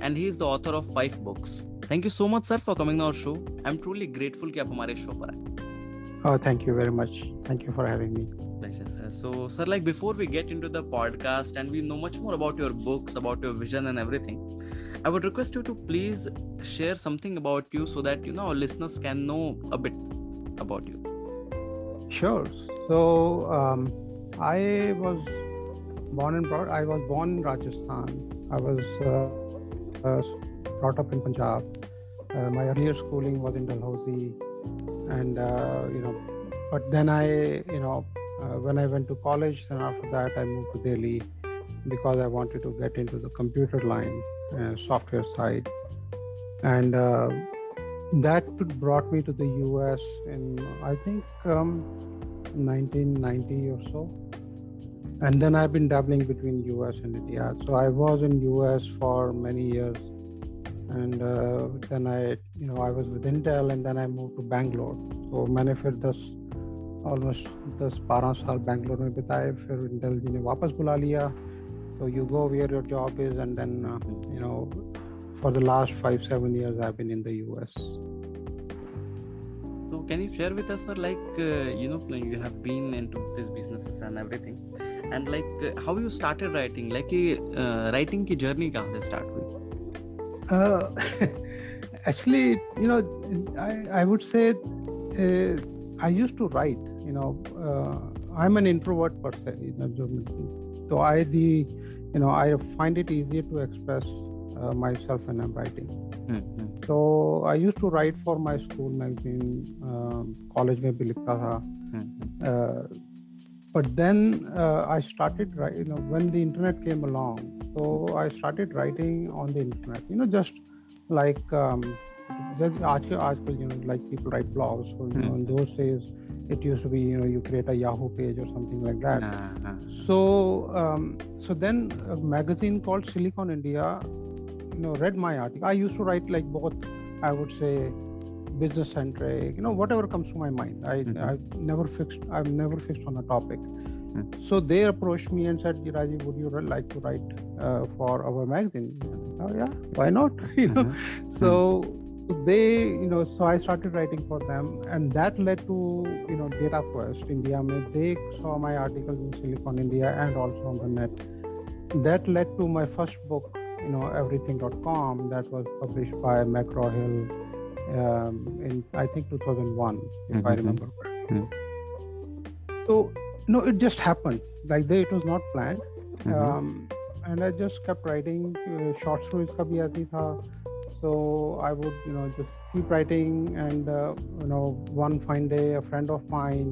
and he is the author of five books. Thank you so much, sir, for coming on our show. I'm truly grateful कि आप हमारे show पर आए. Oh, thank you very much. Thank you for having me. Pleasure, sir. So, sir, like before we get into the podcast and we know much more about your books, about your vision and everything, I would request you to please share something about you so that you know our listeners can know a bit about you. Sure. So, um, I was born and brought. I was born in Rajasthan. I was uh, uh, brought up in Punjab. Uh, my earlier schooling was in Dalhousie, and uh, you know, but then I, you know, uh, when I went to college, then after that I moved to Delhi because I wanted to get into the computer line, uh, software side, and uh, that brought me to the US in I think um, 1990 or so And then I've been dabbling between US and India. So I was in US for many years, and uh, then I, you know, I was with Intel, and then I moved to Bangalore. So मैंने फिर दस almost दस बारह साल बैंगलोर में बिताए फिर Intel जी ने वापस बुला लिया तो you go where your job is and then you no for the last five seven years i've been in the us So, can you share with us, sir, like uh, you know, you have been into these businesses and everything, And like how you started writing like writing की journey कहाँ से start हुई actually you know I would say I used to write you know I am an introvert person जो मिलती तो I the you know I find it easy to express myself when am writing तो I used to write for my school magazine college में भी लिखता था. Mm-hmm. Uh, but then uh, I started writing, you know, when the internet came along. So I started writing on the internet, you know, just like um, just aajkal, you know, like people write blogs. So you know, in those days, it used to be, you know, you create a Yahoo page or something like that. Ah, ah. So, um, so then a magazine called Silicon India, you know, read my article. I used to write like both, I would say, business centric, you know, whatever comes to my mind. I, Mhm. I've never fixed. I've never fixed on a topic. Mhm. So they approached me and said, Rajiv, would you like to write uh, for our magazine? Oh yeah, why not? you know. Mhm. So they, you know, so I started writing for them, and that led to, you know, Data Quest India. They saw my articles in Silicon India and also on the net. That led to my first book, you know, everything.com, that was published by McGraw Hill um, in I think 2001, if I Mhm. remember correctly. So, no, it just happened. Like they, it was not planned. Mhm. um, and I just kept writing uh, short stories का भी आती था so I would you know just keep writing and uh, you know one fine day a friend of mine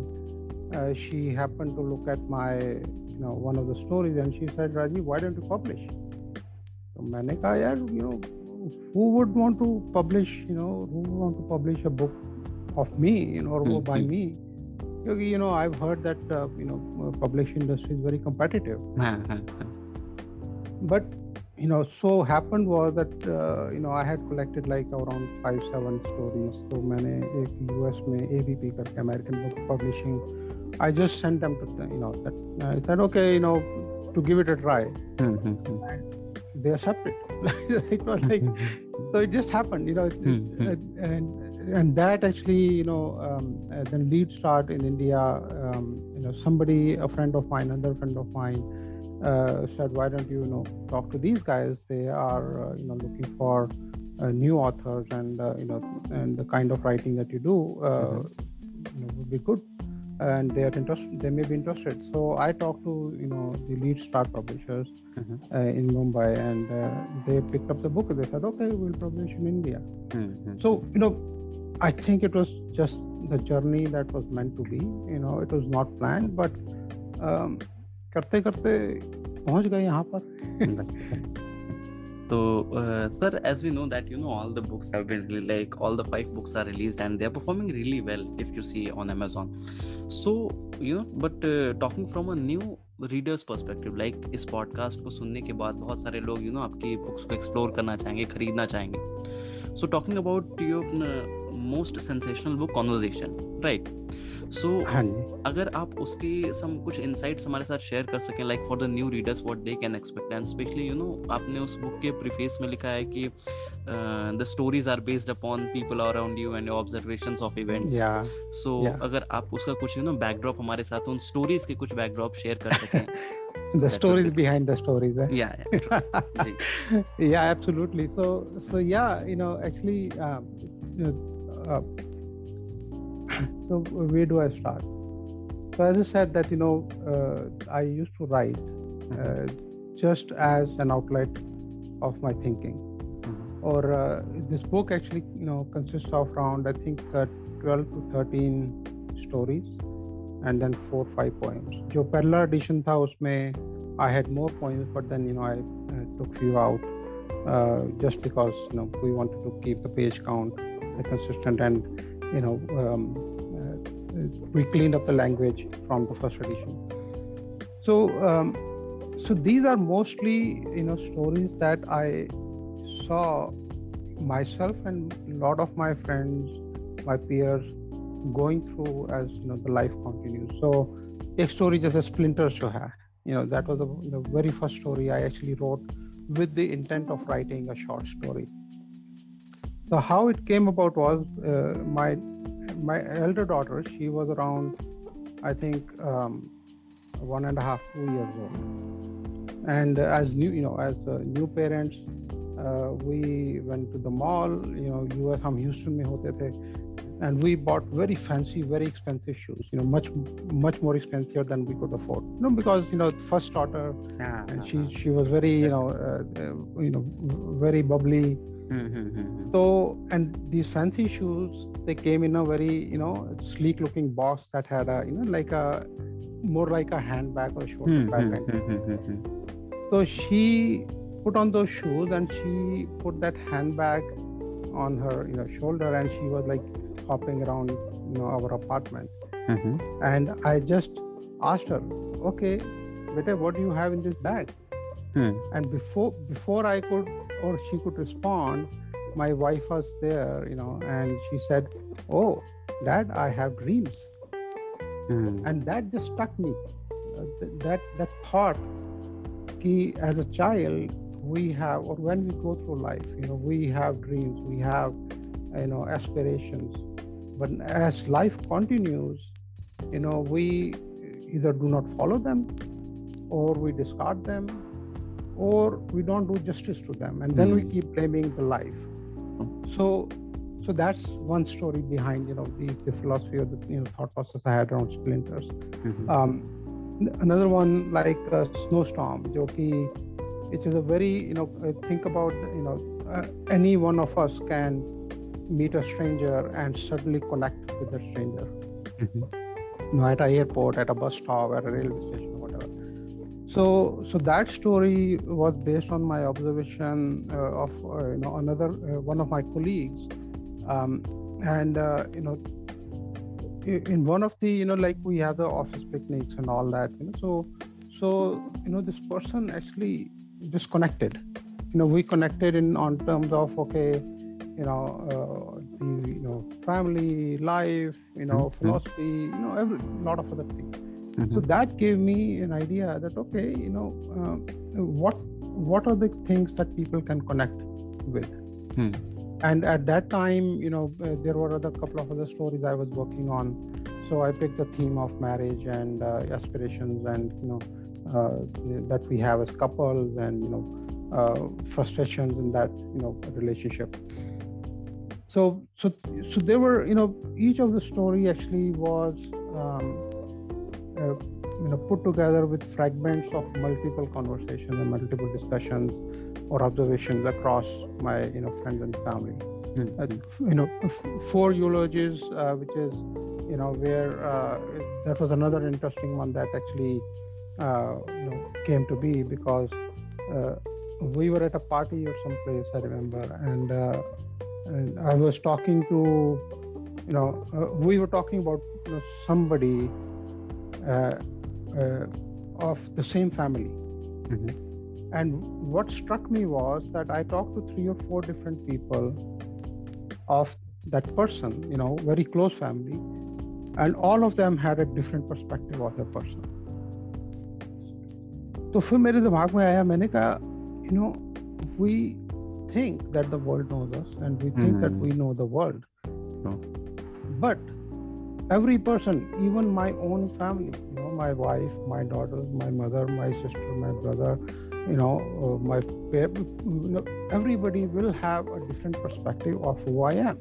uh, she happened to look at my you know one of the stories and she said Rajiv why don't you publish तो मैंने कहा यार you know who would want to publish you know who would want to publish a book of me you know or Hmm, by hmm. me because you know I've heard that uh, you know uh, publishing industry is very competitive Ah, ah, ah. but you know so happened was that uh, you know I had collected like around five seven stories so मैंने एक US में ABP करके American Book Publishing I just sent them to the, you know that I said okay you know to give it a they accepted it was like so it just happened you know it- Hmm, hmm. uh, and and that actually you know um, uh, then LeadStart in india um, you know somebody a friend of mine another friend of mine uh, said why don't you, you know talk to these guys? They are uh, you know looking for uh, new authors and uh, you know and the kind of writing that you do uh, you know, would be good and they are interested they may be interested so i talked to you know the LeadStart publishers mm-hmm. uh, in mumbai and uh, they picked up the book and they said okay we'll publish in india mm-hmm. so you know i think it was just the journey that was meant to be you know it was not planned but um, करते करते पहुंच गए यहाँ पर तो sir as we know that you know all the books have been like all the five books are released and they are performing really well if you see on Amazon. So you know but talking from a new readers perspective like इस podcast को सुनने के बाद बहुत सारे लोग you know आपकी books को एक्सप्लोर करना चाहेंगे, खरीदना चाहेंगे। So talking about your most sensational book conversation right so हाँ जी। अगर आप उसके सम कुछ इनसाइट्स हमारे साथ शेयर कर सकें like for the new readers what they can expect and specially you know आपने उस बुक के प्रीफेस में लिखा है कि the stories are based upon people around you and your observations of events so अगर आप उसका कुछ यू नो बैकड्रॉप हमारे साथ उन स्टोरीज के कुछ बैकड्रॉप शेयर कर सकें the stories be- behind the stories eh? yeah, yeah yeah absolutely. So so yeah you know actually um, you know, uh, so where do i start so as i said that you know uh, i used to write uh, just as an outlet of my thinking or uh, this book actually you know consists of around i think uh, 12 to 13 stories and then four five poems जो पहला edition था उसमें I had more poems but then you know I uh, took few out uh, just because you know we wanted to keep the page count uh, consistent and you know um, uh, we cleaned up the language from the first edition so um, so these are mostly you know stories that I saw myself and a lot of my friends my peers going through as you know the life continues so एक story जैसे splinters जो है you know that was the, the very first story I actually wrote with the intent of writing a short story so how it came about was uh, my my elder daughter she was around I think um, one and a half two years old and uh, as new you know as uh, new parents uh, we went to the mall you know US हम Houston में होते थे and we bought very fancy very expensive shoes you know much much more expensive than we could afford. You know because you know first daughter ah, ah, and she ah. she was very you know uh, uh, you know very bubbly. Hmm, hmm, hmm, so and these fancy shoes they came in a very you know sleek looking box that had a you know like a more like a handbag or shoulder bag so she put on those shoes and she put that handbag on her you know shoulder and she was like hopping around you know our apartment. Mm-hmm. And i just asked her okay beta what do you have in this bag? Hmm. And before before i could or she could respond my wife was there you know and she said oh dad i have dreams. Hmm. And that just struck me. Uh, th- that that thought ki as a child we have or when we go through life you know we have dreams we have you know aspirations but as life continues you know we either do not follow them or we discard them or we don't do justice to them. And then we Hmm. keep blaming the life. So so that's one story behind you know the, the philosophy or the you know thought process i had around splinters. Um, another one like a snowstorm joki which is a very you know uh, think about you know uh, any one of us can meet a stranger and suddenly connect with the stranger. You know at an airport at a bus stop at a railway station whatever. So so that story was based on my observation uh, of uh, you know another uh, one of my colleagues. Um, and uh, you know in one of the you know like we have the office picnics and all that you know so so you know this person actually disconnected. You know we connected in on terms of okay you know uh, the you know family life you know Mhm. philosophy you know every lot of other things. So that gave me an idea that okay you know uh, what what are the things that people can connect with? Hmm. and at that time you know uh, there were other couple of other stories i was working on. So i picked the theme of marriage and uh, aspirations and you know uh, that we have as couples and you know uh, frustrations in that you know relationship so so so there were you know each of the story actually was um, uh, you know put together with fragments of multiple conversations and multiple discussions or observations across my you know friends and family. Uh, you know f- four eulogies uh, which is you know where uh, that was another interesting one that actually uh, you know came to be because uh, we were at a party or someplace i remember and, uh, and i was talking to you know uh, we were talking about you know, somebody uh, uh, of the same family Mhm. and what struck me was that i talked to three or four different people of that person you know very close family and all of them had a different perspective of the person तो फिर मेरे दिमाग में आया मैंने कहा you know we think that the world knows us and we think that Hmm. we know the world No. but every person even my own family you know my wife my daughters my mother my sister my brother you know uh, my you know, everybody will have a different perspective of who i am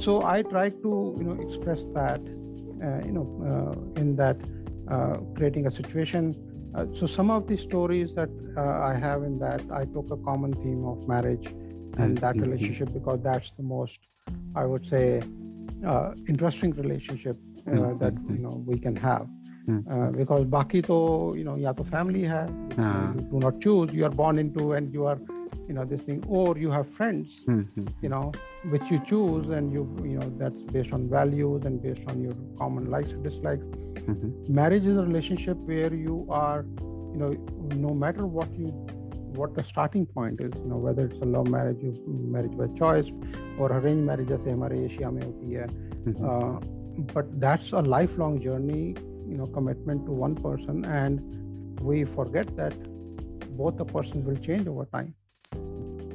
so i try to you know express that uh, you know uh, in that uh, creating a situation uh, so some of the stories that uh, i have in that i took a common theme of marriage and that Mhm. relationship because that's the most i would say uh, interesting relationship uh, Mhm. that you know we can have Mhm. uh, because baki to you know ya to family hai Ah. you do not choose you are born into and you are you know this thing or you have friends mm-hmm. you know which you choose and you you know that's based on values and based on your common likes and dislikes mm-hmm. marriage is a relationship where you are you know no matter what you what the starting point is you know whether it's a love marriage you marriage by choice or arranged marriage jaise asia mm-hmm. uh, but that's a lifelong journey you know commitment to one person and we forget that both the persons will change over time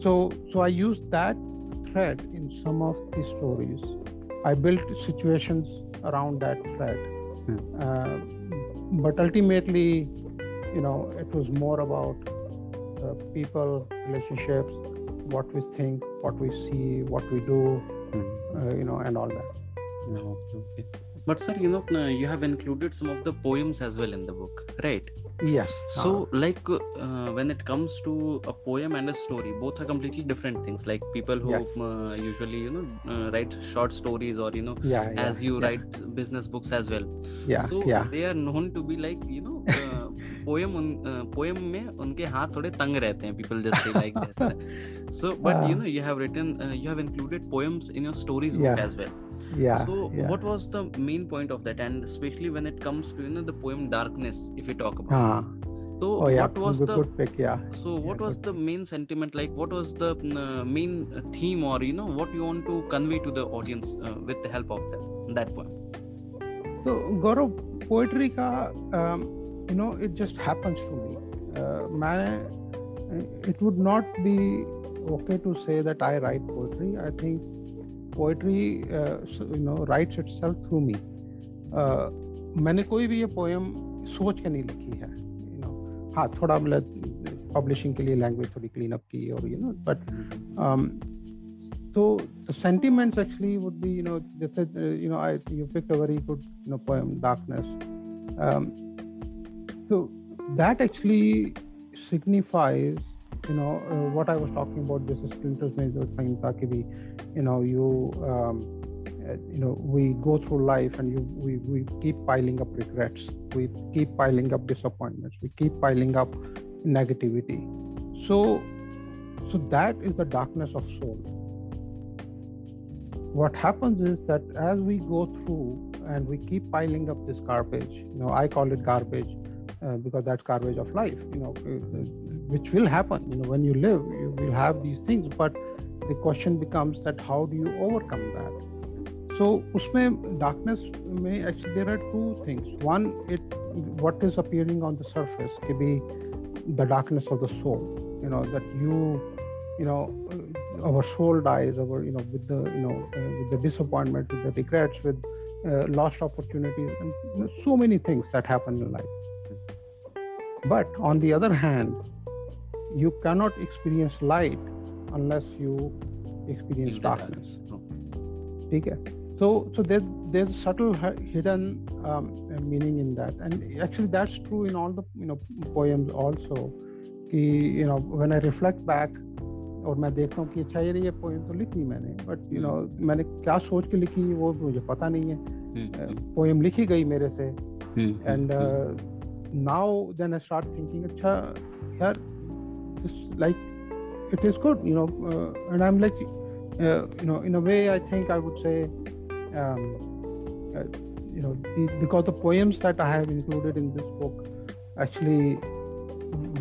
so so i used that thread in some of the stories i built situations around that thread Hmm. uh, but ultimately you know it was more about uh, people relationships what we think what we see what we do Mhm. uh, you know and all that No, okay. But sir, you know, uh, you have included some of the poems as well in the book, right? yes So, like, uh, when it comes to a poem and a story, both are completely different things. Like people who Yes. uh, usually, you know, uh, write short stories or you know, yeah, yeah as you yeah, write business books as well. yeah so yeah they are known to be like, you know, uh, poem उन poem में उनके हाथ थोड़े तंग रहते हैं people just say like this so but you Ah. know you have written uh, you have included poems in your stories book Yeah. as well yeah so yeah. what was the main point of that and especially when it comes to you know the poem darkness if we talk about Ah, so oh yeah what was good, the good pick yeah so what yeah, was good the main sentiment like what was the uh, main theme or you know what you want to convey to the audience uh, with the help of that that poem So Gaurav, poetry का um, you know it just happens to me मैं it would not be okay to say that I write poetry I think poetry you know writes itself through me मैंने कोई भी ये poem सोच के नहीं लिखी है यू नो हाँ थोड़ा मतलब पब्लिशिंग के लिए लैंग्वेज थोड़ी क्लीन अप की और यू नो बट तो sentiments actually would be you know जैसे you know I you pick a very good you know poem darkness So that actually signifies, you know, uh, what I was talking about. This is Splinter's Major You know, you. Um, uh, you know we go through life and you, we, we keep piling up regrets we keep piling up disappointments we keep piling up negativity so so that is the darkness of soul what happens is that as we go through and we keep piling up this garbage you know i call it garbage uh, because that's garbage of life you know uh, which will happen you know when you live you will have these things but the question becomes that how do you overcome that? So usme darkness may actually there are two things. One it what is appearing on the surface can be the darkness of the soul you know that you you know uh, our soul dies our you know with the you know uh, with the disappointment with the regrets with uh, lost opportunities and you know, so many things that happen in life but on the other hand you cannot experience light unless you experience In the dark. darkness No. ठीक है so so there's there's subtle hi- hidden um, uh, meaning in that and actually that's true in all the you know poems also कि you know when I reflect back और मैं देखता हूँ कि अच्छा यार ये पोएम तो लिखी मैंने बट यू नो मैंने क्या सोच के लिखी वो मुझे पता नहीं है Hmm, पोएम लिखी गई मेरे से hmm, and hmm, now then I start thinking अच्छा यार just like it is good, you know, uh, and I'm like, uh, you know, in a way, I think I would say, um, uh, you know, the, because the poems that I have included in this book actually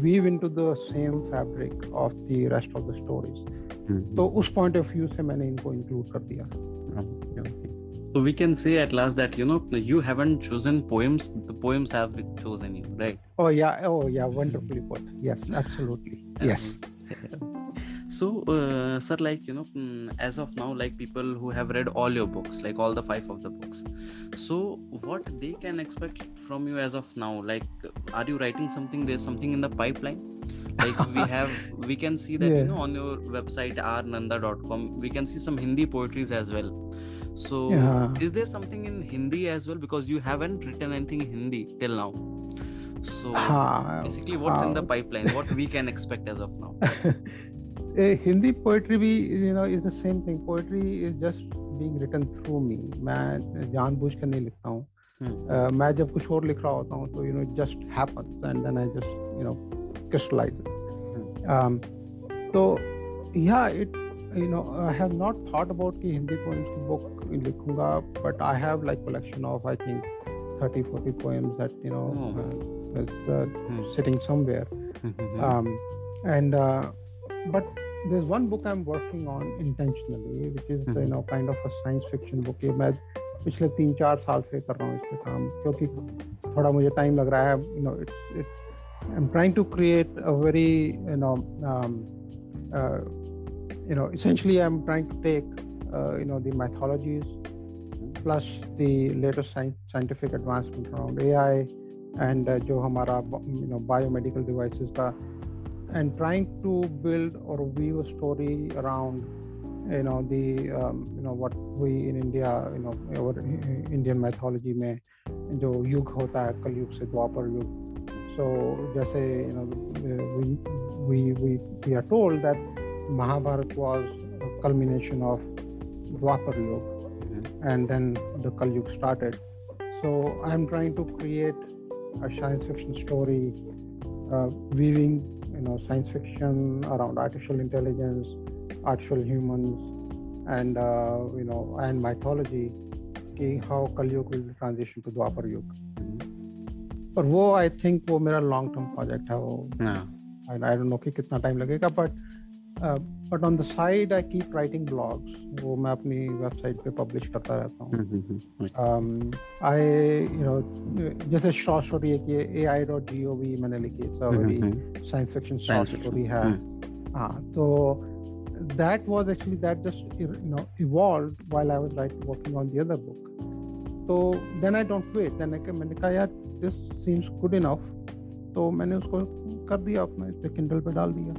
weave into the same fabric of the rest of the stories. Mm-hmm. तो उस point of view से मैंने इनको include कर दिया. So we can say at last that you know you haven't chosen poems; the poems have chosen you, right? Oh yeah, oh yeah, wonderfully put. Yes, absolutely. Yes. so uh, sir like you know mm, as of now like people who have read all your books like all the five of the books so what they can expect from you as of now like are you writing something there's something in the pipeline like we have we can see that Yeah. you know on your website rnanda.com we can see some hindi poetries as well so Yeah. is there something in hindi as well because you haven't written anything in hindi till now so हाँ, basically what's in the हाँ. pipeline what we can expect as of now Eh, Hindi poetry भी you know is the same thing. Poetry is just being written through me. मैं जानबूझ कर नहीं लिखता हूँ. Hmm. Uh, मैं जब कुछ और लिख रहा होता हूँ तो you know it just happens and then I just you know crystallize it. Um, so yeah, it You know I have not thought about कि हिंदी poems की book लिखूँगा, but I have like collection of I think 30 40 poems that you know Oh. uh, is uh, Hmm. sitting somewhere. um, and uh, but there's one book I'm working on intentionally, which is you Mhm. know kind of a science fiction book. ये मैं पिछले तीन चार साल से कर रहा हूँ इस पे काम क्योंकि थोड़ा मुझे टाइम लग रहा है you know it's it's I'm trying to create a very you know um, uh, you know essentially I'm trying to take uh, you know the mythologies plus the latest science, scientific advancement around AI and uh, जो हमारा you know biomedical devices का and trying to build or weave a story around you know the um, you know what we in India you know our Indian mythology में जो युग होता है कलयुग से द्वापर युग so जैसे you know we we we we are told that Mahabharat was a culmination of Dwapar Yuga and then the Kal Yuga started. So I'm trying to create a science fiction story, uh, weaving you know science fiction around artificial intelligence, artificial humans, and uh, you know and mythology. कि how Kal Yuga will transition to Dwapar Yuga. पर वो I think वो मेरा long term project है वो हाँ I don't know कि कितना टाइम लगेगा but but on the side I keep writing blogs वो मैं अपनी वेबसाइट पे पब्लिश करता रहता हूँ। आई यू नो जैसे शॉर्ट स्टोरी है कि ए I dot G O V मैंने लिखी साइंस फिक्शन शॉर्ट स्टोरी है। हम्म, हम्म, हम्म। हाँ तो that was actually that just you know evolve while I was right working on the other book तो then I don't wait then मैंने कहा यार this seems good enough तो मैंने उसको कर दिया अपना इस किंडल पर डाल दिया।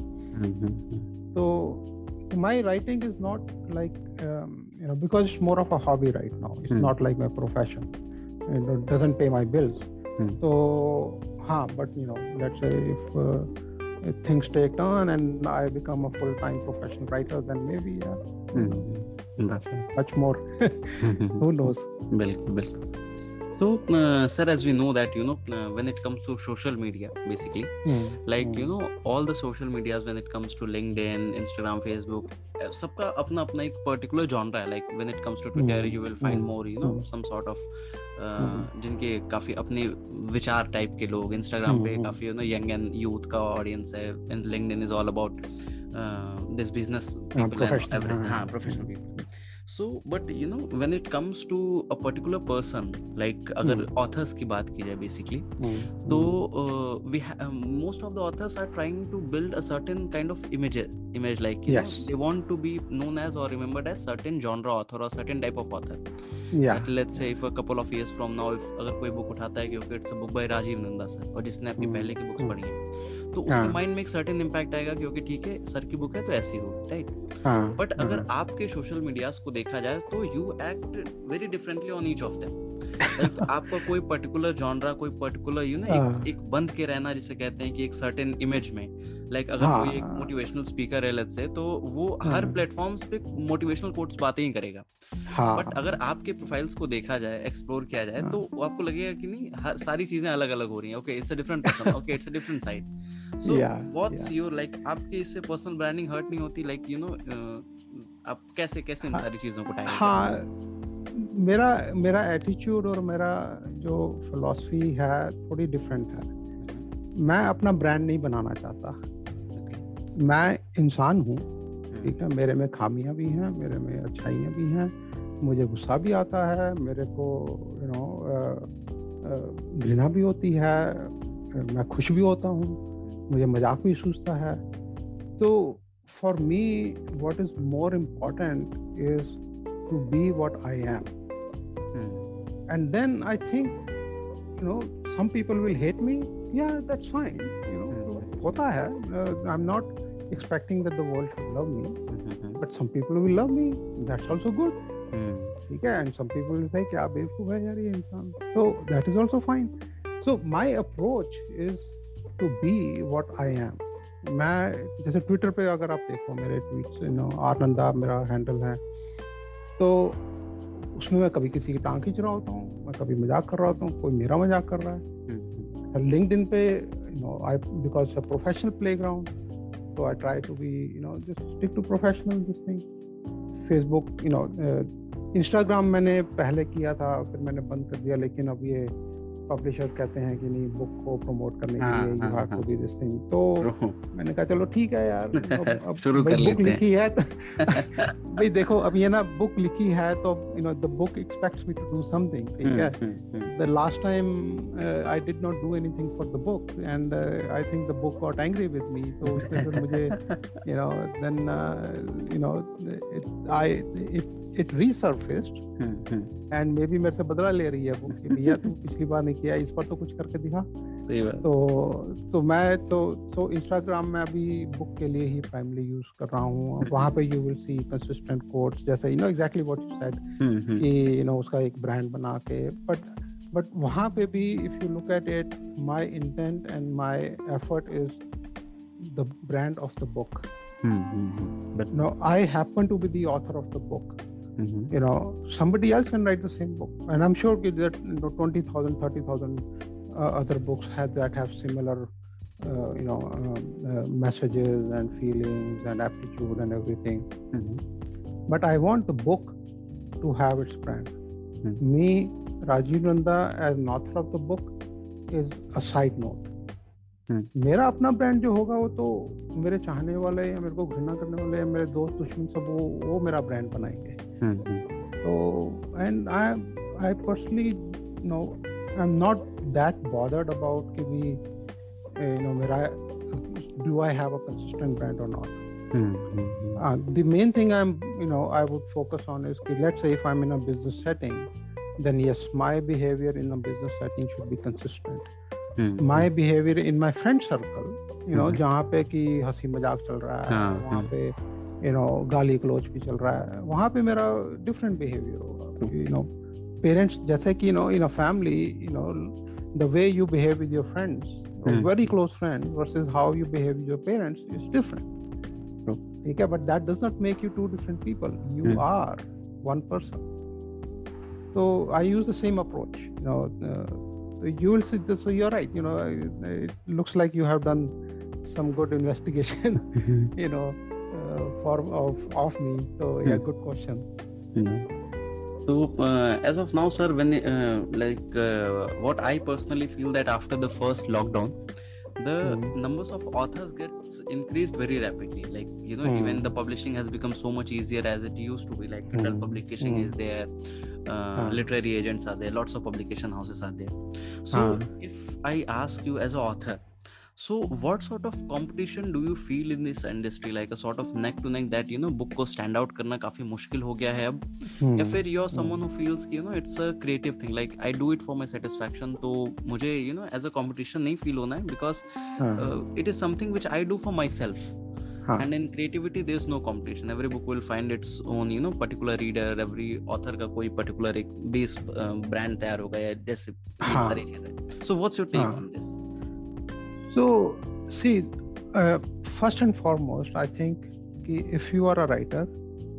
so my writing is not like um, you know because it's more of a hobby right now it's Hmm. not like my profession and it doesn't pay my bills Hmm. so huh but you know let's say if, uh, if things take turn and i become a full-time professional writer then maybe yeah you know, much more who knows बिल्कुल बिल्कुल so uh, sir as we know that you know uh, when it comes to social media basically mm. like mm. you know all the social medias when it comes to linkedin instagram facebook uh, सबका अपना अपना एक particular genre है like when it comes to Twitter Hmm. You will find Hmm. More you know Hmm. Some sort of Hmm. जिनके काफ़ी अपने विचार type के लोग इंस्टाग्राम पे Hmm. काफ़ी you know young and youth का ऑडियंस है and LinkedIn is all about this business people and every हाँ, हाँ हाँ. Professional people so but you know when it comes to a particular person like अगर hmm. Authors की बात की जाए बेसिकली hmm. तो we most of the authors are trying to build a certain kind of image image like they want to be known as और remembered as certain genre author और certain type of author couple of years from now अगर कोई book उठाता है it's book by Rajeev Nanda sir और जिसने अपनी hmm. पहले की बुक्स पढ़ी है तो उसके हाँ. माइंड में एक सर्टेन इंपैक्ट आएगा क्योंकि ठीक है सर की बुक है तो ऐसी हो राइट हाँ. बट अगर हाँ. आपके सोशल मीडियाज को देखा जाए तो you act very differently on each of them आपका कोई पर्टिकुलर जॉनरा कोई पर्टिकुलर यू नो एक एक बंद के रहना जिसे कहते हैं कि एक सर्टेन इमेज में। लाइक अगर हाँ, कोई एक हाँ। मोटिवेशनल स्पीकर है लेट्स से तो वो हर हाँ। प्लेटफॉर्म्स पे मोटिवेशनल कोट्स बातें ही करेगा। हाँ। बट अगर आपके प्रोफाइल्स को देखा जाए एक्सप्लोर किया जाए हाँ। तो आपको लगेगा कि नहीं हर सारी चीज़ें अलग अलग हो रही हैं। Okay it's a different person okay it's a different side so what's. Your like आपके इससे पर्सनल ब्रांडिंग हर्ट नहीं होती? लाइक यू नो आप कैसे कैसे इन हाँ, सारी चीज़ों को टैकल हाँ। मेरा मेरा एटीट्यूड और मेरा जो फिलॉसफी है थोड़ी डिफरेंट है। मैं अपना ब्रांड नहीं बनाना चाहता। मैं इंसान हूँ ठीक है? मेरे में खामियाँ भी हैं मेरे में अच्छाइयाँ भी हैं मुझे गुस्सा भी आता है मेरे को यू नो घृणा भी होती है मैं खुश भी होता हूँ मुझे मज़ाक भी सूझता है। तो for me what is more important is to be what I am and then I think you know some people will hate me. Yeah, that's fine. You know, hota hai. Uh, I'm not expecting that the world should love me, but some people will love me. That's also good. ठीक है and some people will say क्या बेवकूफ है यार ये इंसान so that is also fine so my approach is to be what I am मैं जैसे ट्विटर पे अगर आप देखो मेरे ट्वीट्स यू नो आनंदा मेरा हैंडल है तो उसमें मैं कभी किसी की टांग खींच रहा होता हूँ मैं कभी मज़ाक कर रहा होता हूँ कोई मेरा मज़ाक कर रहा है। लिंकड इन पे you know I because a professional playground so I try to be you know just stick to professional this thing Facebook you know Instagram मैंने पहले किया था फिर मैंने बंद कर दिया लेकिन अब ये पब्लिशर कहते हैं कि नहीं बुक को प्रमोट करने के हाँ, लिए you have to do this thing तो मैंने कहा चलो ठीक है यार अब, शुरू कर लेते बुक लिखी है। तो भाई देखो अब ये ना बुक लिखी है तो you know the book expects me to do something ठीक हम्म, है? The last time I did not do anything for the book and I think the book got angry with me तो उसने फिर मुझे you know then you know I it It it resurfaced, and maybe मेरे से बदला ले रही है बुक कि भैया तू पिछली बार नहीं किया इस बार तो कुछ करके दिखा। तो तो मैं तो तो इंस्टाग्राम में अभी बुक के लिए ही प्राइमली यूज़ कर रहा हूँ। वहाँ पे you will see consistent quotes जैसे you know exactly what you said कि यू नो उसका एक ब्रांड बना के। बट बट वहाँ पे भी if you look at it my intent and my effort is the brand of the book but no I happen to be the author of the book you know somebody else can write the same book. And i'm sure that you know 20000 30000 uh, other books have that have similar uh, you know um, uh, messages and feelings and aptitude and everything. But i want the book to have its brand. Hmm. me rajiv nanda as an author of the book is a side note. Hmm. मेरा अपना brand जो होगा वो तो मेरे चाहने वाले या मेरे को घृणा करने वाले या मेरे दोस्त दुश्मन सब वो वो मेरा ब्रांड बनाएँगे। हम्म, हम्म। तो and I I personally no I am not that bothered about कि भी यू नो मेरा do I have a consistent brand और not the main thing I am you know I would focus on is कि let's say if I am in a business setting then yes my behaviour in a business setting should be consistent My behaviour in my friend circle you know, Mhm. जहाँ पे कि हँसी मज़ाक चल रहा है, हाँ, वहाँ हाँ। पे यू नो गाली गलोच भी चल रहा है वहाँ पे मेरा डिफरेंट बिहेवियर होगा यू नो पेरेंट्स जैसे कि you know in a family you know the way you behave with your friends. Very close friends versus how you behave with your parents is different ठीक है but that does not make you two different people you. Are one person तो I use the same approach you know uh, you will see this so you're right you know it looks like you have done some good investigation you know uh, for of of me so yeah Hmm. good question. So, uh, as of now, sir, when uh, like uh, what I personally feel that after the first lockdown, the Mhm. numbers of authors gets increased very rapidly. Like you know, Mhm. even the publishing has become so much easier as it used to be. Like Kindle Mhm. publication Mhm. is there, uh, literary agents are there, lots of publication houses are there. So, if I ask you as an author, so what sort of competition do you feel in this industry? Like a sort of neck to neck that you know book को stand out करना काफ़ी मुश्किल हो गया है अब या Hmm. फिर you're someone who feels you know it's a creative thing like I do it for my satisfaction तो मुझे you know as a competition नहीं feel होना है because हाँ, uh, it is something which I do for myself हाँ and in creativity there's no competition every book will find its own you know particular reader every author का कोई particular एक base uh, brand तैयार होगा या जैसे ये हाँ। so what's your take हाँ। on this So, see, uh, first and foremost, I think ki if you are a writer,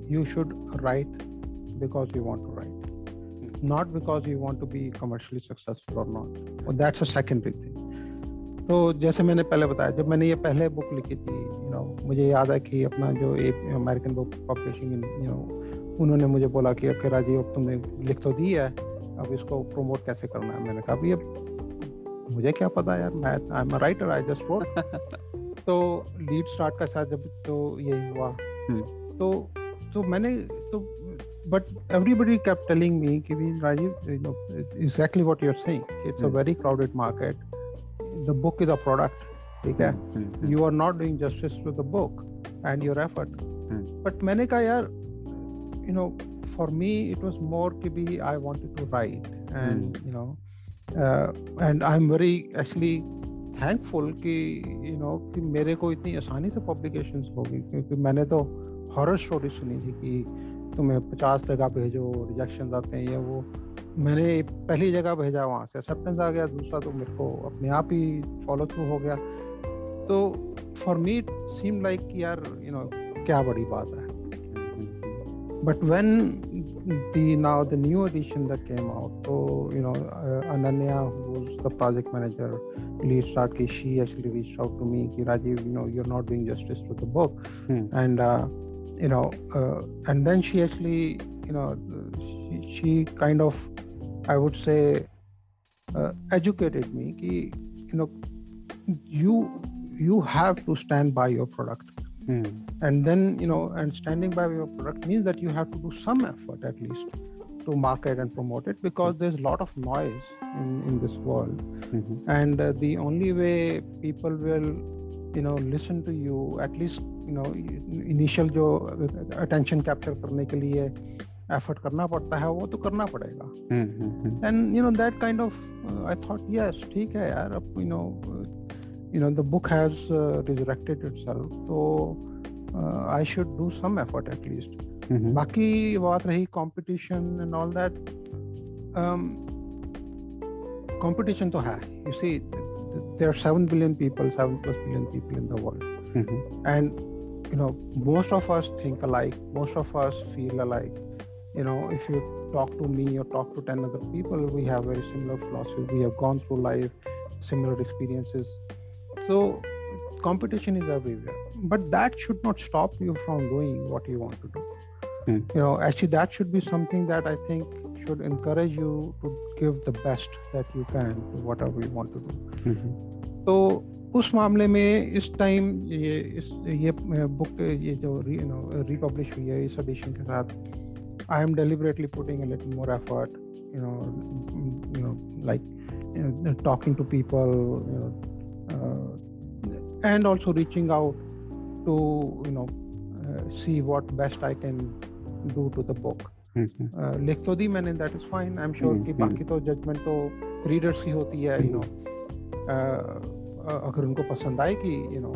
you should write because you want to write, not because you want to be commercially successful or not. Well, that's a secondary thing. तो जैसे मैंने पहले बताया जब मैंने ये पहले book लिखी थी यू नो मुझे याद है कि अपना जो एक American book publishing you know उन्होंने मुझे बोला कि ओके राजीव अब तुमने लिख तो दी है अब इसको प्रमोट कैसे करना है मैंने कहा भैया मुझे क्या पता यार मैं I am writer I just wrote तो लीड स्टार्ट का साथ जब तो यही हुआ। हम्म। तो तो मैंने तो but everybody kept telling me कि भी Rajeev you know exactly what you are saying it's a. Very crowded market the book is a product ठीक है? You are not are justice to the book and book effort your effort. but मैंने कहा यार you know for me it was more कि भी I wanted to write and you know uh, I am very actually thankful कि you know कि मेरे को इतनी आसानी से पब्लिकेशन हो गई। क्योंकि मैंने तो हॉरर स्टोरी सुनी थी कि तुम्हें पचास जगह भेजो रिजेक्शन आते हैं ये वो। मैंने पहली जगह भेजा वहाँ से एक्सेप्टेंस आ गया दूसरा तो मेरे को अपने आप ही फॉलो थ्रू हो गया। तो फॉर मी सीम लाइक कि यार यू you नो know, क्या बड़ी बात है। But when the now the new edition that came out so you know uh, ananya who was the project manager LeadStart ki she actually reached out to me ki rajiv you know you're not doing justice to the book Hmm. and uh, you know uh, and then she actually you know she, she kind of i would say uh, educated me ki you know you you have to stand by your product hmm, and then you know and standing by your product means that you have to do some effort at least to market and promote it because there's a lot of noise in, in this world hmm, and uh, the only way people will you know listen to you at least you know initial जो attention capture करने के लिए effort करना पड़ता है वो तो करना पड़ेगा हम्म, हम्म, and you know that kind of uh, i thought yes ठीक है यार अब you know uh, you know the book has uh, resurrected itself so uh, i should do some effort at least. Mm-hmm. baki baat rahi competition and all that um, competition to hai you see there are 7 billion people 7 plus billion people in the world. Mm-hmm. and you know most of us think alike most of us feel alike. You know if you talk to me or talk to 10 other people we have very similar philosophy we have gone through life similar experiences so competition is everywhere but that should not stop you from doing what you want to do Hmm. you know actually that should be something that i think should encourage you to give the best that you can to whatever you want to do हम्म, तो उस मामले में इस time ये इस ये book ये जो यू नो रिपब्लिश हुई है इस एडिशन के साथ I am deliberately putting a little more effort you know you know like talking to people you know and also reaching out to you know see what best I can do to the book hmm, Uh, लिख तो दी मैंने that is fine I am sure कि। बाकी तो judgement तो readers की होती है यू नो अगर उनको पसंद आए कि you know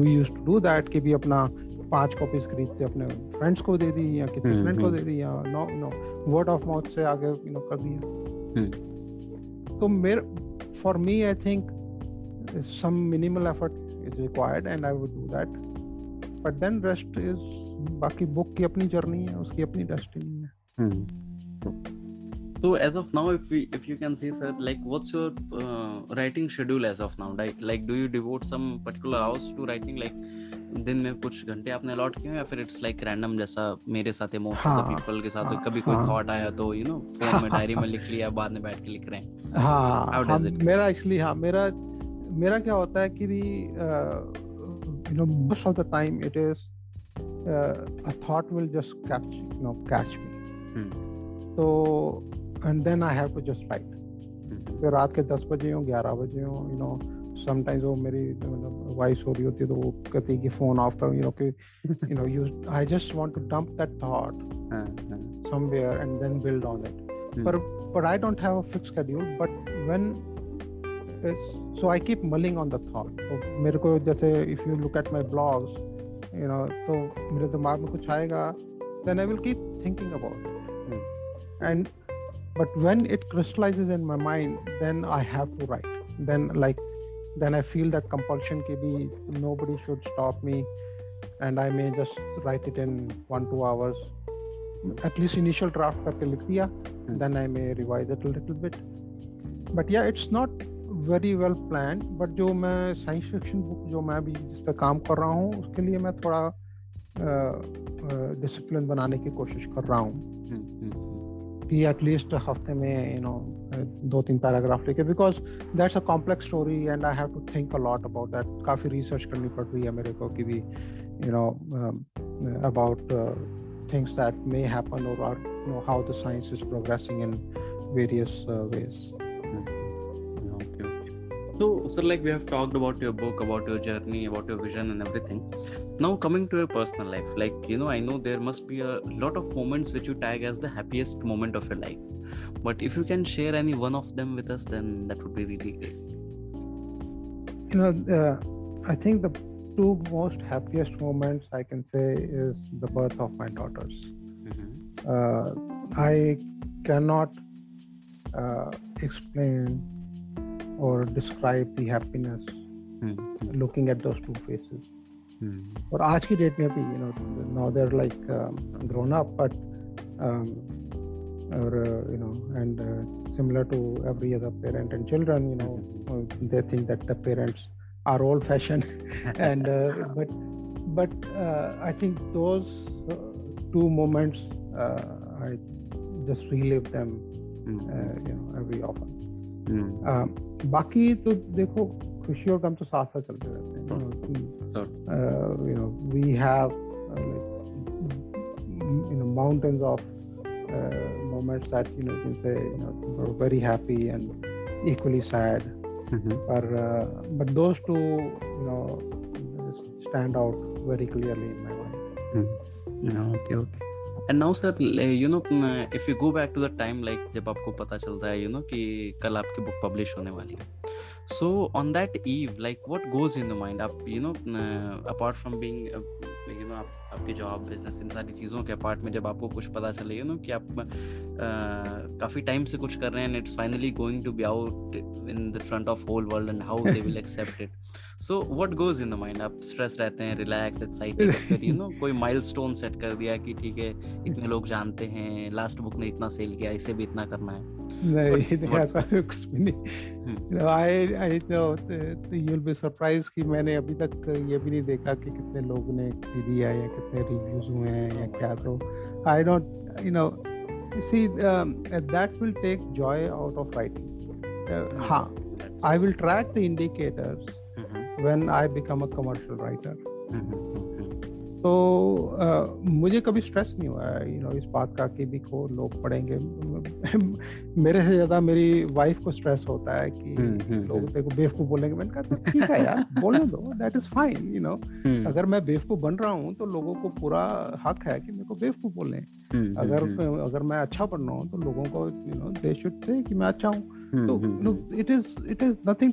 we use to do that कि भी अपना पाँच कॉपीज खरीदते अपने फ्रेंड्स को दे दी या किसी फ्रेंड को। दे दी या no no word of mouth से आगे यू नो कर दिया तो मेरे for me I think some minimal effort is required and I would do that. But then rest is बाकी बुक की अपनी जर्नी है उसकी अपनी डेस्टिनी है Hmm. So as of now, if we if you can say, sir, like what's your uh, writing schedule as of now? Like like do you devote some particular hours to writing? Like दिन में कुछ घंटे आपने allot किए हैं या फिर it's like random जैसा मेरे साथ है मोस्ट ऑफ़ द हाँ, पीपल के साथ हाँ, कभी कोई हाँ। थॉट आया तो यू नो फ़ोन में डायरी में लिख लिया बाद में बैठ के लिख रहे हैं हाँ How हाँ does it? मेरा एक्चुअली हाँ मेरा मेरा क्या होता है कि भी you know most of the time it is a thought will just catch you know catch me तो and then I have to just write फिर रात के दस बजे हों ग्यारह बजे हों यू नो समटाइम्स वो मेरी मतलब वॉइस हो रही होती है तो वो कहती कि फ़ोन ऑफ़ करो यू नो कि you know you I just want to dump that thought somewhere and then build on it पर but I don't have a fixed schedule but when But when it's, so I keep mulling on the thought. So मेरे को जैसे if you look at my blogs, you know तो मेरे दिमाग में कुछ आएगा then I will keep thinking about it Hmm. and but when it crystallizes in my mind then I have to write then like then I feel that compulsion ki bhi nobody should stop me and I may just write it in one two hours at least initial draft करके लिख दिया then I may revise it a little bit but yeah it's not very well plan but जो मैं science fiction book जो मैं अभी जिस पे काम कर रहा हूँ उसके लिए मैं थोड़ा डिसिप्लिन बनाने की कोशिश कर रहा हूँ। हम्म, हम्म, कि एटलीस्ट हफ़्ते में यू नो दो तीन पैराग्राफ लिखे because that's a complex story and I have to think a lot about that काफ़ी रिसर्च करनी पड़ रही है मेरे को कि भी you know about things that may happen और you know how the science is progressing in various ways. So, so like we have talked about your book, about your journey, about your vision and everything. Now coming to your personal life, like you know, I know there must be a lot of moments which you tag as the happiest moment of your life. But if you can share any one of them with us, then that would be really great. you know uh, i think the two most happiest moments i can say is the birth of my daughters Mhm. uh, i cannot uh, explain or describe the happiness mm-hmm. looking at those two faces mm-hmm. or aaj ki date mein bhi you know now they're like um, grown up but um, or uh, you know and uh, similar to every other parent and children you know mm-hmm. they think that the parents are old fashioned and uh, but but uh, i think those uh, two moments i just relive them hmm. you know every often Mm. Um, बाकी तो देखो खुशी और गम तो साथ साथ चलते रहते हैं। You know we have you know mountains of moments that you know you say you know very happy and equally sad पर but those two you know stand out very clearly in my mind okay okay and now sir you know if you go back to the time like जब आपको पता चलता है you know कि कल आपकी book publish होने वाली है। So on that eve like what goes in the mind आप you know apart from being you know आप आपकी जॉब बिज़नेस इन सारी चीज़ों के अपार्ट में जब आपको कुछ पता चले, know, कि आप काफ़ी टाइम से कुछ कर रहे हैं, it's finally going to be out in the front of whole world and how they will accept it. So what goes in the mind? आप स्ट्रेस रहते हैं, रिलैक्स, एक्साइटेड, फिर यू नो कोई माइलस्टोन सेट कर दिया कि ठीक है इतने लोग जानते हैं लास्ट बुक ने इतना सेल किया इसे भी इतना करना है नहीं कुछ भी नहीं you know, I I know you'll कि मैंने अभी तक ये भी नहीं देखा कि कितने लोगों ने खरीदी है या कितने रिव्यूज हुए हैं या क्या तो I don't you know see um, that will take joy out of writing uh, हाँ That's- I will track the indicators Mhm, when I become a commercial writer mhm, mhm, तो uh, मुझे कभी stress नहीं हुआ है you no इस बात का कि भी को लोग पढ़ेंगे। मेरे से ज़्यादा मेरी वाइफ को स्ट्रेस होता है कि हम्म, हम्म, लोग तेरे को बेवकूफ़ बोलेंगे। मैंने कहा "तो ठीक है यार बोलने दो that is fine you know hmm, अगर मैं बेवकूफ़ बन रहा हूँ तो लोगों को पूरा हक है कि मेरे को बेवकूफ़ बोले हम्म, अगर हम्म, अगर मैं अच्छा पढ़ रहा हूँ तो लोगों को you know they should say कि मैं अच्छा हूँ। हम्म, तो हम्म, you know it is it has nothing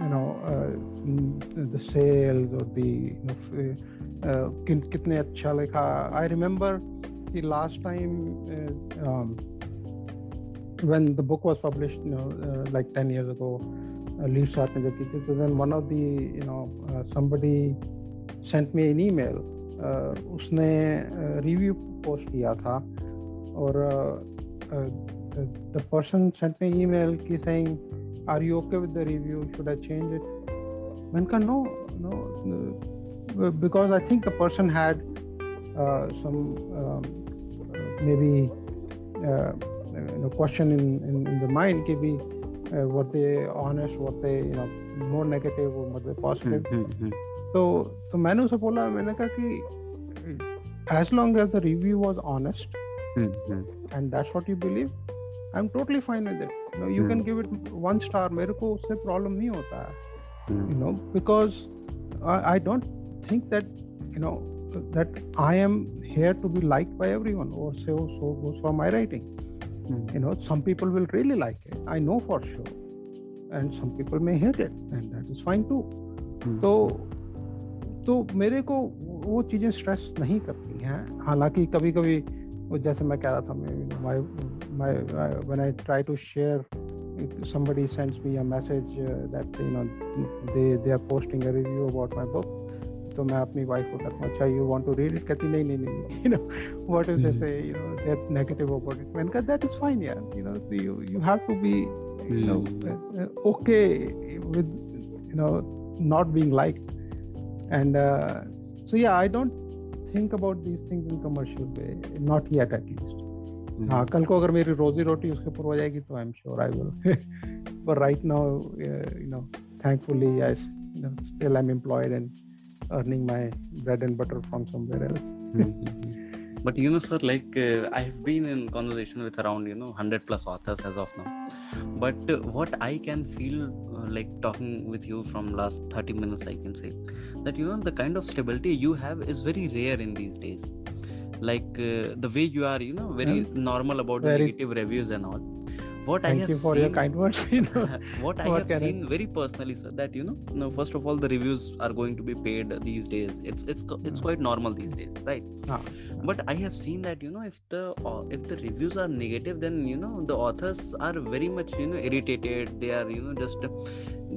um, you know uh, the sales or the you know, uh, किन- कितने अच्छा लिखा I remember the last time uh, um, when the book was published you know uh, like 10 years ago uh, lead start ने जब की थी तो then one of the you know uh, somebody sent me an email uh, उसने review post किया था और uh, uh, the, the person sent me an email ki saying are you okay with the review should i change it मैंने कहा no no uh, because i think the person had uh, some um, uh, maybe uh, you know, question in, in, in the mind कि भी uh, were they honest were they you know more negative or were they positive हम्म, हम्म, हम्म, तो तो मैंने उसे बोला मैंने कहा कि as long as the review was honest hmm, hmm, and that's what you believe i'm totally fine with it You can give it one star मेरे को उससे प्रॉब्लम नहीं होता है। You know because I don't think that you know that I am here to be like by everyone और से my writing you know some people will really like it I know for sure and some people may hate it and that is fine too तो तो मेरे को वो चीज़ें stress नहीं करती हैं। हालाँकि कभी कभी जैसे मैं कह रहा था मैं my my my when I try to share somebody sends me a message uh, that you know they they are posting a review about my book तो मैं अपनी वाइफ को कहता हूँ अच्छा you want to read it कहती नहीं नहीं नहीं you know what is they से you no they are negative about it मैंने कहा दैट इज फाइन यार you know you you have to be you no okay with you know not being liked and uh, so yeah i don't think about these things in commercial way not yet at least हाँ कल को अगर मेरी रोजी रोटी उसके ऊपर हो जाएगी तो I am sure I will uh, you know thankfully I you know, still I'm employed and earning my bread and butter from somewhere else but you know sir like uh, i've been in conversation with around you know 100 plus authors as of now but uh, what i can feel uh, like talking with you from last 30 minutes i can say that you know the kind of stability you have is very rare in these days like uh, the way you are you know very yeah. normal about very... negative reviews and all what Thank I have you for seen, your kind words. You know, what I what have seen I... very personally, sir, that you know, no, first of all, the reviews are going to be paid these days. It's it's it's quite normal these days, right? Ah. But I have seen that you know, if the uh, if the reviews are negative, then you know the authors are very much you know irritated. They are you know just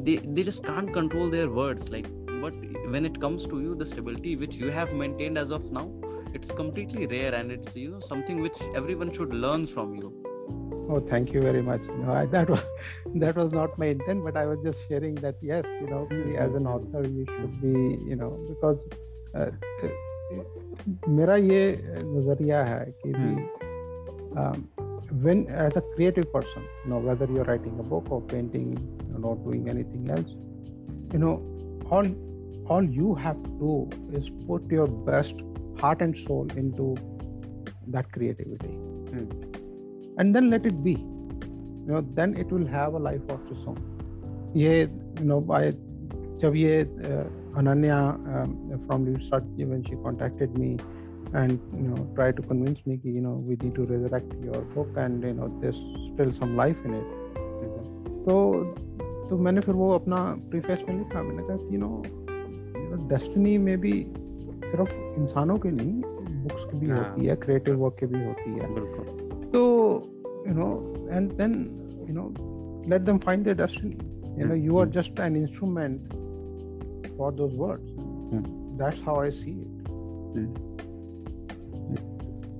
they they just can't control their words. Like, but when it comes to you, the stability which you have maintained as of now, it's completely rare, and it's you know something which everyone should learn from you Oh, thank you very much. No, I, that was that was not my intent, but I was just sharing that yes, you know, as an author, you should be, you know, because uh, मेरा ये नज़रिया है कि भी um, when as a creative person, you know, whether you're writing a book or painting, or not doing anything else, you know, all all you have to do is put your best heart and soul into that creativity. Hmm and then let it be you know then it will have a life of its own ये you know by जब ये uh, Ananya um, from research when she contacted me and you know try to convince me कि you know we need to resurrect your book and you know there's still some life in it तो तो मैंने फिर वो अपना preface में लिखा मैंने कहा कि you know you no destiny में भी सिर्फ़ इंसानों के नहीं बुक्स की भी होती है क्रिएटिव वर्क की भी होती है। तो you know and then you know let them find their destiny you know you are just an instrument for those words that's how I see it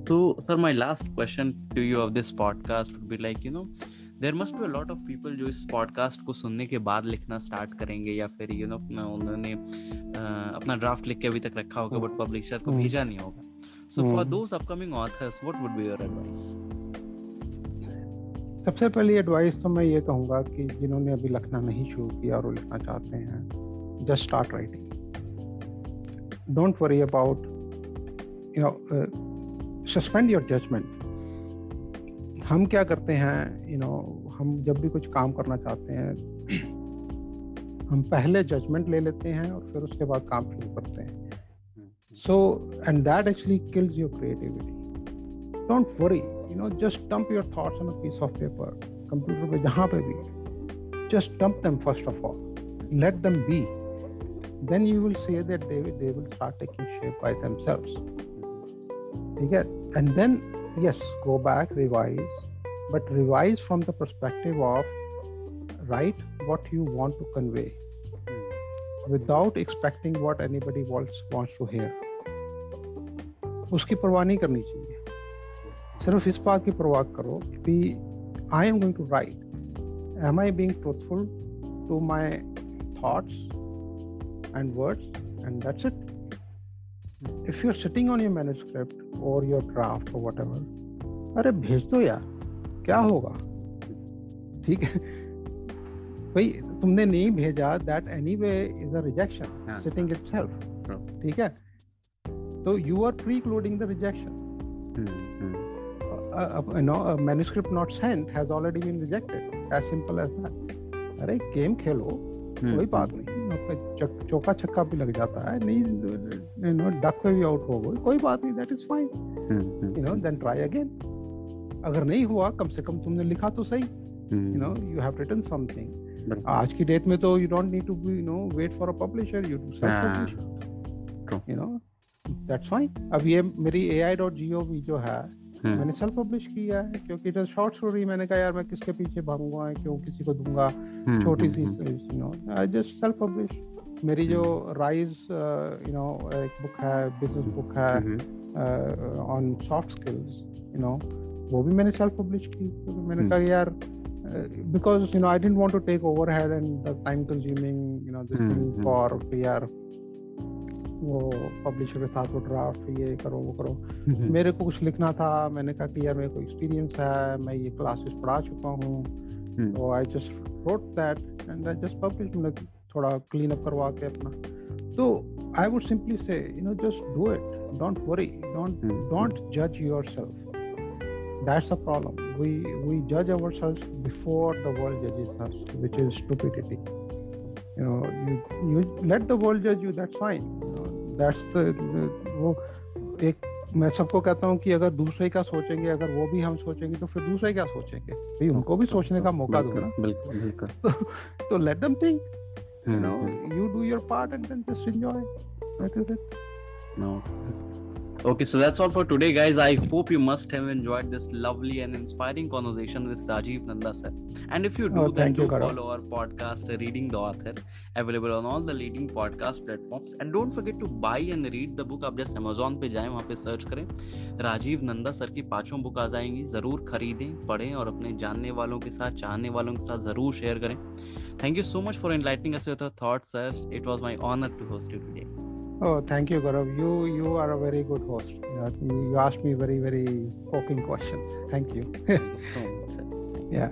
तो sir my last question to you of this podcast would be like you know there must be a lot of people जो इस podcast को सुनने के बाद लिखना start करेंगे या फिर यू नो उन्होंने अपना ड्राफ्ट लिख के अभी तक रखा होगा बट पब्लिशर को भेजा नहीं होगा। So for those upcoming authors what would be your advice सबसे पहली एडवाइस तो मैं ये कहूँगा कि जिन्होंने अभी लिखना नहीं शुरू किया और वो लिखना चाहते हैं just start writing don't worry about you know suspend your judgement हम क्या करते हैं यू नो हम जब भी कुछ काम करना चाहते हैं, हम पहले जजमेंट ले लेते हैं और फिर उसके बाद काम शुरू करते हैं। So and that actually kills your creativity don't worry you know just dump your thoughts on a piece of paper computer पे जहाँ पे भी just dump them first of all let them be then you will see that they will start taking shape by themselves ठीक है? And then yes go back revise but revise from the perspective of write what you want to convey without expecting what anybody else wants to hear उसकी परवाह नहीं करनी चाहिए सिर्फ़ इस बात की परवाह करो कि I am going to write am I being truthful to my thoughts and words and that's it if you are sitting on your your और योर ड्राफ्ट और वट एवर अरे भेज दो यार क्या होगा? ठीक है। भाई तुमने नहीं भेजा that anyway is a rejection sitting itself ठीक है? तो you are precluding the rejection manuscript not sent has already been rejected as simple as that अरे गेम खेलो कोई हम्म, बात हम्म। नहीं। चौका छक्का भी लग जाता है। नहीं नो डक पे भी आउट हो गई। कोई बात नहीं that is fine you know then try again अगर नहीं हुआ कम से कम तुमने लिखा तो सही। You know you have written something आज की डेट में तो you don't need to be no wait for a publisher you do self True. you know that's fine अब ये मेरी ai.gov जो है मैंने सेल्फ पब्लिश किया है क्योंकि इट शॉर्ट स्टोरी मैंने कहा यार मैं किसके पीछे भागूँगा क्यों किसी को दूँगा? हम्म, छोटी सी हम्म, you know I just self publish मेरी जो राइज यू नो एक बुक है बिज़नेस बुक है हम्म, on soft skills you know वो भी मैंने सेल्फ पब्लिश की। मैंने हम्म। कहा यार because you know I don't want to take over and the time consuming you know this hmm, thing hmm. यार वो पब्लिशर के साथ वो ड्राफ्ट ये करो वो करो। हम्म, मेरे को कुछ लिखना था मैंने कहा कि यार मेरे को एक्सपीरियंस है मैं ये क्लासेस पढ़ा चुका हूँ। तो I just wrote that and I just publish मतलब थोड़ा क्लीन अप करवा के अपना। तो I would simply say you know just do it don't worry don't hmm, don't judge yourself. That's the problem. We we judge ourselves before the world judges us which is stupidity. You know you you let the world judge you that's fine. That's वो एक मैं सबको कहता हूँ कि अगर दूसरे का सोचेंगे अगर वो भी हम सोचेंगे तो फिर दूसरे क्या सोचेंगे? भाई उनको भी सोचने का मौका दो ना। बिल्कुल बिल्कुल तो let them think you you do your part and then just enjoy that is it no Okay, so that's all for today, guys. I hope you must have enjoyed this lovely and inspiring conversation with Rajiv Nanda sir. And if you do, Oh, then thank do you, follow our podcast, Reading the Author, available on all the leading podcast platforms. And don't forget to buy and read the book. आप just Amazon पे जाएँ, वहाँ पे search करें Rajiv Nanda sir की पाँचों book आ जाएँगी ज़रूर खरीदें पढ़ें और अपने जानने वालों के साथ चाहने वालों के साथ ज़रूर शेयर करें thank you so much for enlightening us with your thoughts sir it was my honor to host you today Oh, thank you, Gaurav. You you are a very good host. You, know, you asked me very very poking questions. Thank you. thank you so much sir yeah.